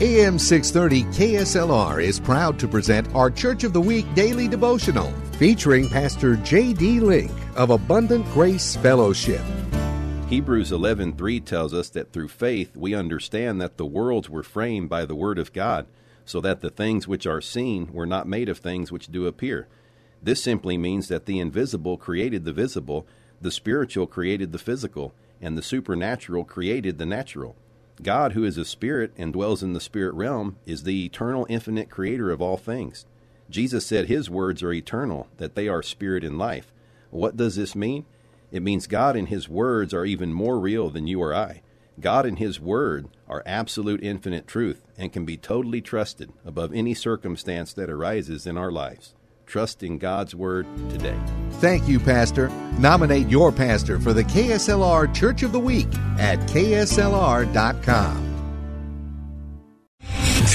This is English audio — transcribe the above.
AM 630 KSLR is proud to present our Church of the Week daily devotional featuring Pastor J.D. Link of Abundant Grace Fellowship. Hebrews 11:3 tells us that through faith we understand that the worlds were framed by the word of God, so that the things which are seen were not made of things which do appear. This simply means that the invisible created the visible, the spiritual created the physical, and the supernatural created the natural. God, who is a spirit and dwells in the spirit realm, is the eternal, infinite creator of all things. Jesus said his words are eternal, that they are spirit and life. What does this mean? It means God and his words are even more real than you or I. God and his word are absolute infinite truth and can be totally trusted above any circumstance that arises in our lives. Trust in God's word today. Thank you, Pastor. Nominate your pastor for the KSLR Church of the Week at kslr.com.